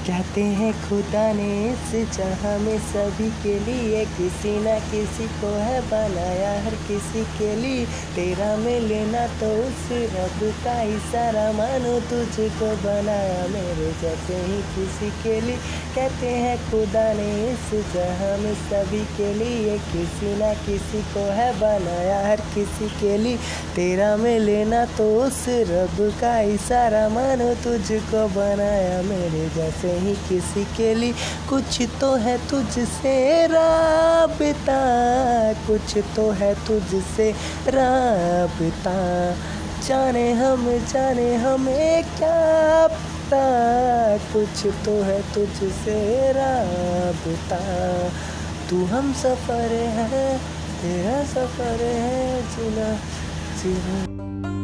कहते हैं खुदा ने इस जहाँ में सभी के लिए। किसी ना किसी को है बनाया, हर किसी के लिए। तेरा में लेना तो उस रब का इशारा मानो तुझको बनाया मेरे जैसे ही किसी के लिए। कहते हैं खुदा ने इस जहाँ में सभी के लिए। किसी ना किसी को है बनाया, हर किसी के लिए। तेरा में लेना तो उस रब का इशारा मानो तुझको बनाया मेरे जैसे ही किसी के लिए। कुछ तो है तुझसे राबता, कुछ तो है तुझसे राबता। जाने हम, जाने हमें क्या पता, कुछ तो है तुझसे राबता। तू हम सफ़र है, तेरा सफ़र है, जीना जीना।